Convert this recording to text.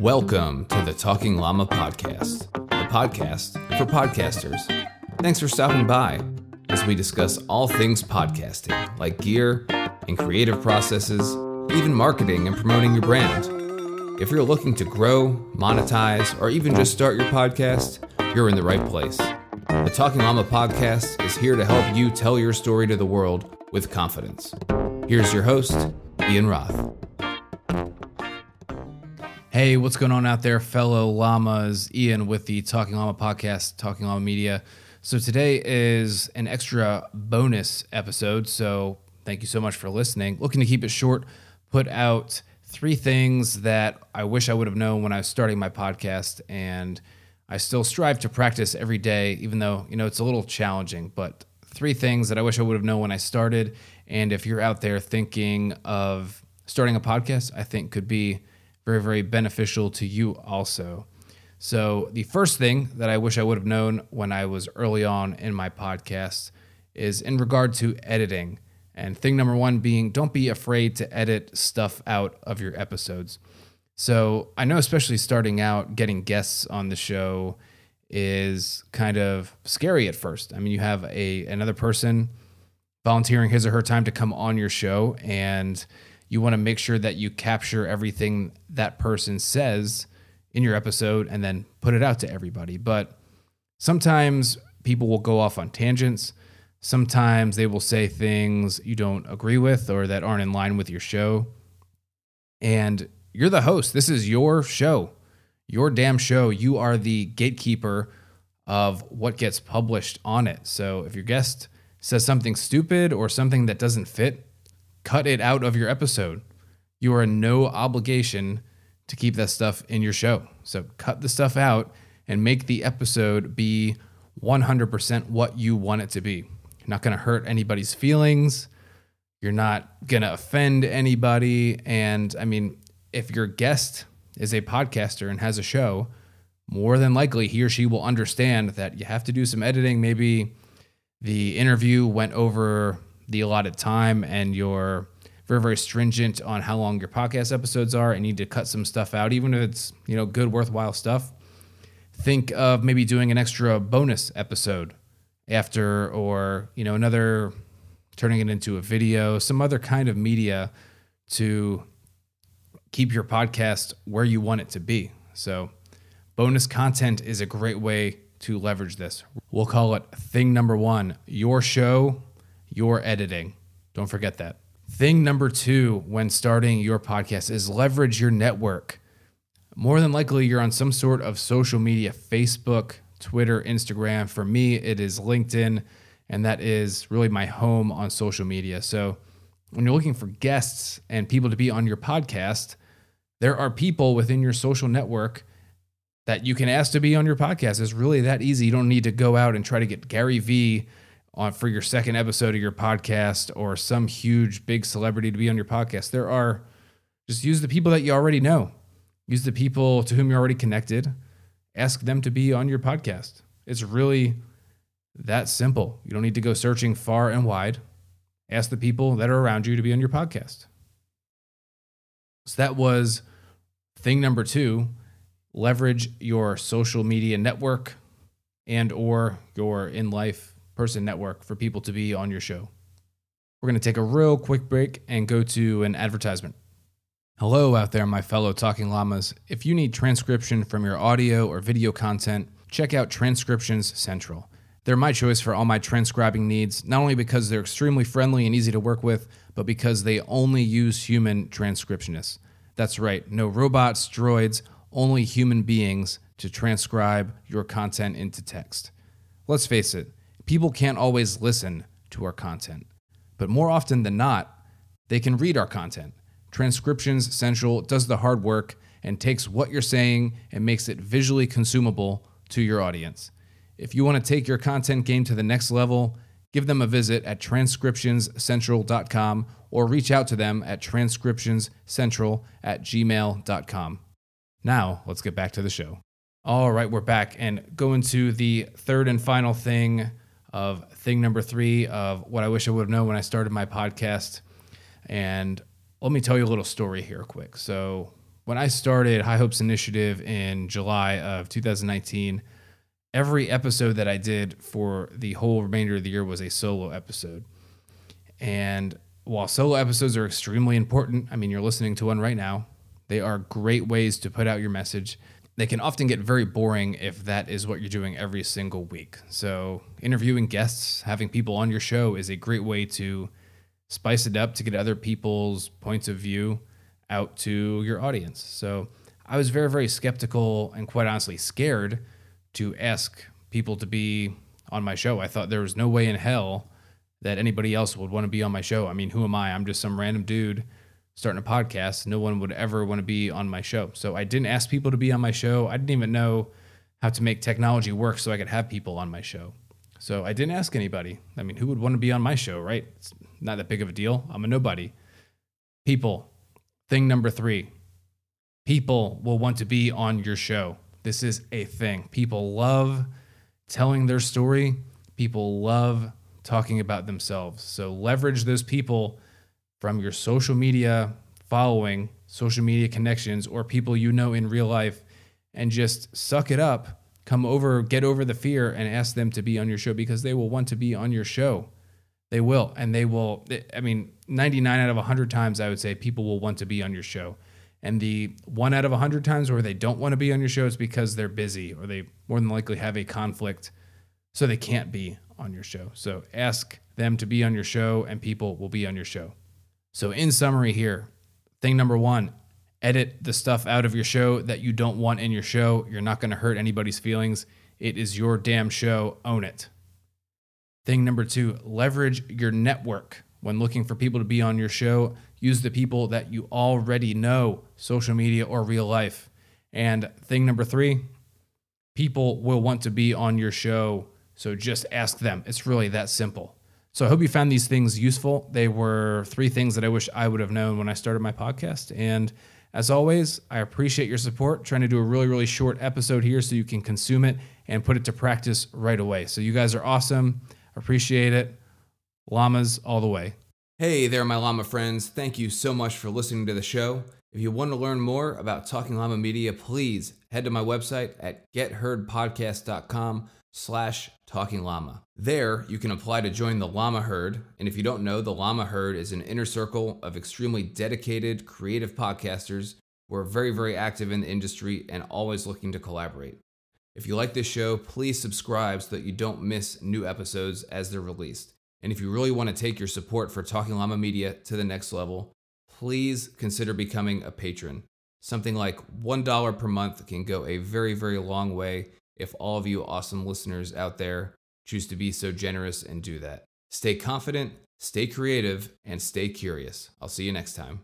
Welcome to the Talking Llama Podcast, the podcast for podcasters. Thanks for stopping by as we discuss all things podcasting, like gear and creative processes, even marketing and promoting your brand. If you're looking to grow, monetize, or even just start your podcast, you're in the right place. The Talking Llama Podcast is here to help you tell your story to the world with confidence. Here's your host, Ian Roth. Hey, what's going on out there, fellow llamas? Ian with the Talking Llama podcast, Talking Llama Media. So today is an extra bonus episode. So thank you so much for listening. Looking to keep it short, put out three things that I wish I would have known when I was starting my podcast. And I still strive to practice every day, even though, you know, it's a little challenging. But three things that I wish I would have known when I started. And if you're out there thinking of starting a podcast, I think could be very, very beneficial to you also. So, the first thing that I wish I would have known when I was early on in my podcast is in regard to editing. And thing number one being don't be afraid to edit stuff out of your episodes. So, I know, especially starting out, getting guests on the show is kind of scary at first. I mean, you have a another person volunteering his or her time to come on your show and you want to make sure that you capture everything that person says in your episode and then put it out to everybody. But sometimes people will go off on tangents. Sometimes they will say things you don't agree with or that aren't in line with your show. And you're the host. This is your show, your damn show. You are the gatekeeper of what gets published on it. So if your guest says something stupid or something that doesn't fit, cut it out of your episode. You are in no obligation to keep that stuff in your show. So cut the stuff out and make the episode be 100% what you want it to be. You're not going to hurt anybody's feelings. You're not going to offend anybody. And I mean, if your guest is a podcaster and has a show, more than likely he or she will understand that you have to do some editing. Maybe the interview went over the allotted time and you're very very stringent on how long your podcast episodes are and need to cut some stuff out even if it's you know good worthwhile stuff think of maybe doing an extra bonus episode after or you know another turning it into a video some other kind of media to keep your podcast where you want it to be. So bonus content is a great way to leverage this. We'll call it thing number one your show your editing. Don't forget that. Thing number two when starting your podcast is leverage your network. More than likely, you're on some sort of social media Facebook, Twitter, Instagram. For me, it is LinkedIn, and that is really my home on social media. So, when you're looking for guests and people to be on your podcast, there are people within your social network that you can ask to be on your podcast. It's really that easy. You don't need to go out and try to get Gary Vee on for your second episode of your podcast or some huge big celebrity to be on your podcast. There are just use the people that you already know. Use the people to whom you're already connected. Ask them to be on your podcast. It's really that simple. You don't need to go searching far and wide. Ask the people that are around you to be on your podcast. So that was thing number 2, leverage your social media network and or your in life person network for people to be on your show. We're going to take a real quick break and go to an advertisement. Hello, out there, my fellow Talking Llamas. If you need transcription from your audio or video content, check out Transcriptions Central. They're my choice for all my transcribing needs, not only because they're extremely friendly and easy to work with, but because they only use human transcriptionists. That's right, no robots, droids, only human beings to transcribe your content into text. Let's face it, people can't always listen to our content, but more often than not, they can read our content. Transcriptions Central does the hard work and takes what you're saying and makes it visually consumable to your audience. If you want to take your content game to the next level, give them a visit at transcriptionscentral.com or reach out to them at transcriptionscentral at gmail.com. Now, let's get back to the show. All right, we're back and go into the third and final thing of thing number three of what I wish I would have known when I started my podcast. And let me tell you a little story here, quick. So, when I started High Hopes Initiative in July of 2019, every episode that I did for the whole remainder of the year was a solo episode. And while solo episodes are extremely important, I mean, you're listening to one right now, they are great ways to put out your message. They can often get very boring if that is what you're doing every single week. So, interviewing guests, having people on your show is a great way to spice it up to get other people's points of view out to your audience. So, I was very, very skeptical and quite honestly scared to ask people to be on my show. I thought there was no way in hell that anybody else would want to be on my show. I mean, who am I? I'm just some random dude starting a podcast. No one would ever want to be on my show. So I didn't ask people to be on my show. I didn't even know how to make technology work so I could have people on my show. So I didn't ask anybody. I mean, who would want to be on my show, right? It's not that big of a deal. I'm a nobody. People, thing number three people will want to be on your show. This is a thing. People love telling their story, people love talking about themselves. So leverage those people from your social media following, social media connections, or people you know in real life, and just suck it up. Come over, get over the fear, and ask them to be on your show because they will want to be on your show. They will, and they will. I mean, 99 out of 100 times, I would say people will want to be on your show. And the one out of 100 times where they don't want to be on your show is because they're busy or they more than likely have a conflict, so they can't be on your show. So ask them to be on your show, and people will be on your show. So, in summary, here, thing number one edit the stuff out of your show that you don't want in your show. You're not going to hurt anybody's feelings. It is your damn show. Own it. Thing number two leverage your network. When looking for people to be on your show, use the people that you already know, social media or real life. And thing number three, people will want to be on your show. So just ask them. It's really that simple. So I hope you found these things useful. They were three things that I wish I would have known when I started my podcast. And as always, I appreciate your support. Trying to do a really, really short episode here so you can consume it and put it to practice right away. So you guys are awesome. Appreciate it. Llamas all the way. Hey there, my llama friends. Thank you so much for listening to the show. If you want to learn more about Talking Llama Media, please head to my website at getheardpodcast.com slash talking llama. There, you can apply to join the Llama Herd. And if you don't know, the Llama Herd is an inner circle of extremely dedicated, creative podcasters who are very, very active in the industry and always looking to collaborate. If you like this show, please subscribe so that you don't miss new episodes as they're released. And if you really want to take your support for Talking Llama Media to the next level, please consider becoming a patron. Something like $1 per month can go a very, very long way if all of you awesome listeners out there choose to be so generous and do that. Stay confident, stay creative, and stay curious. I'll see you next time.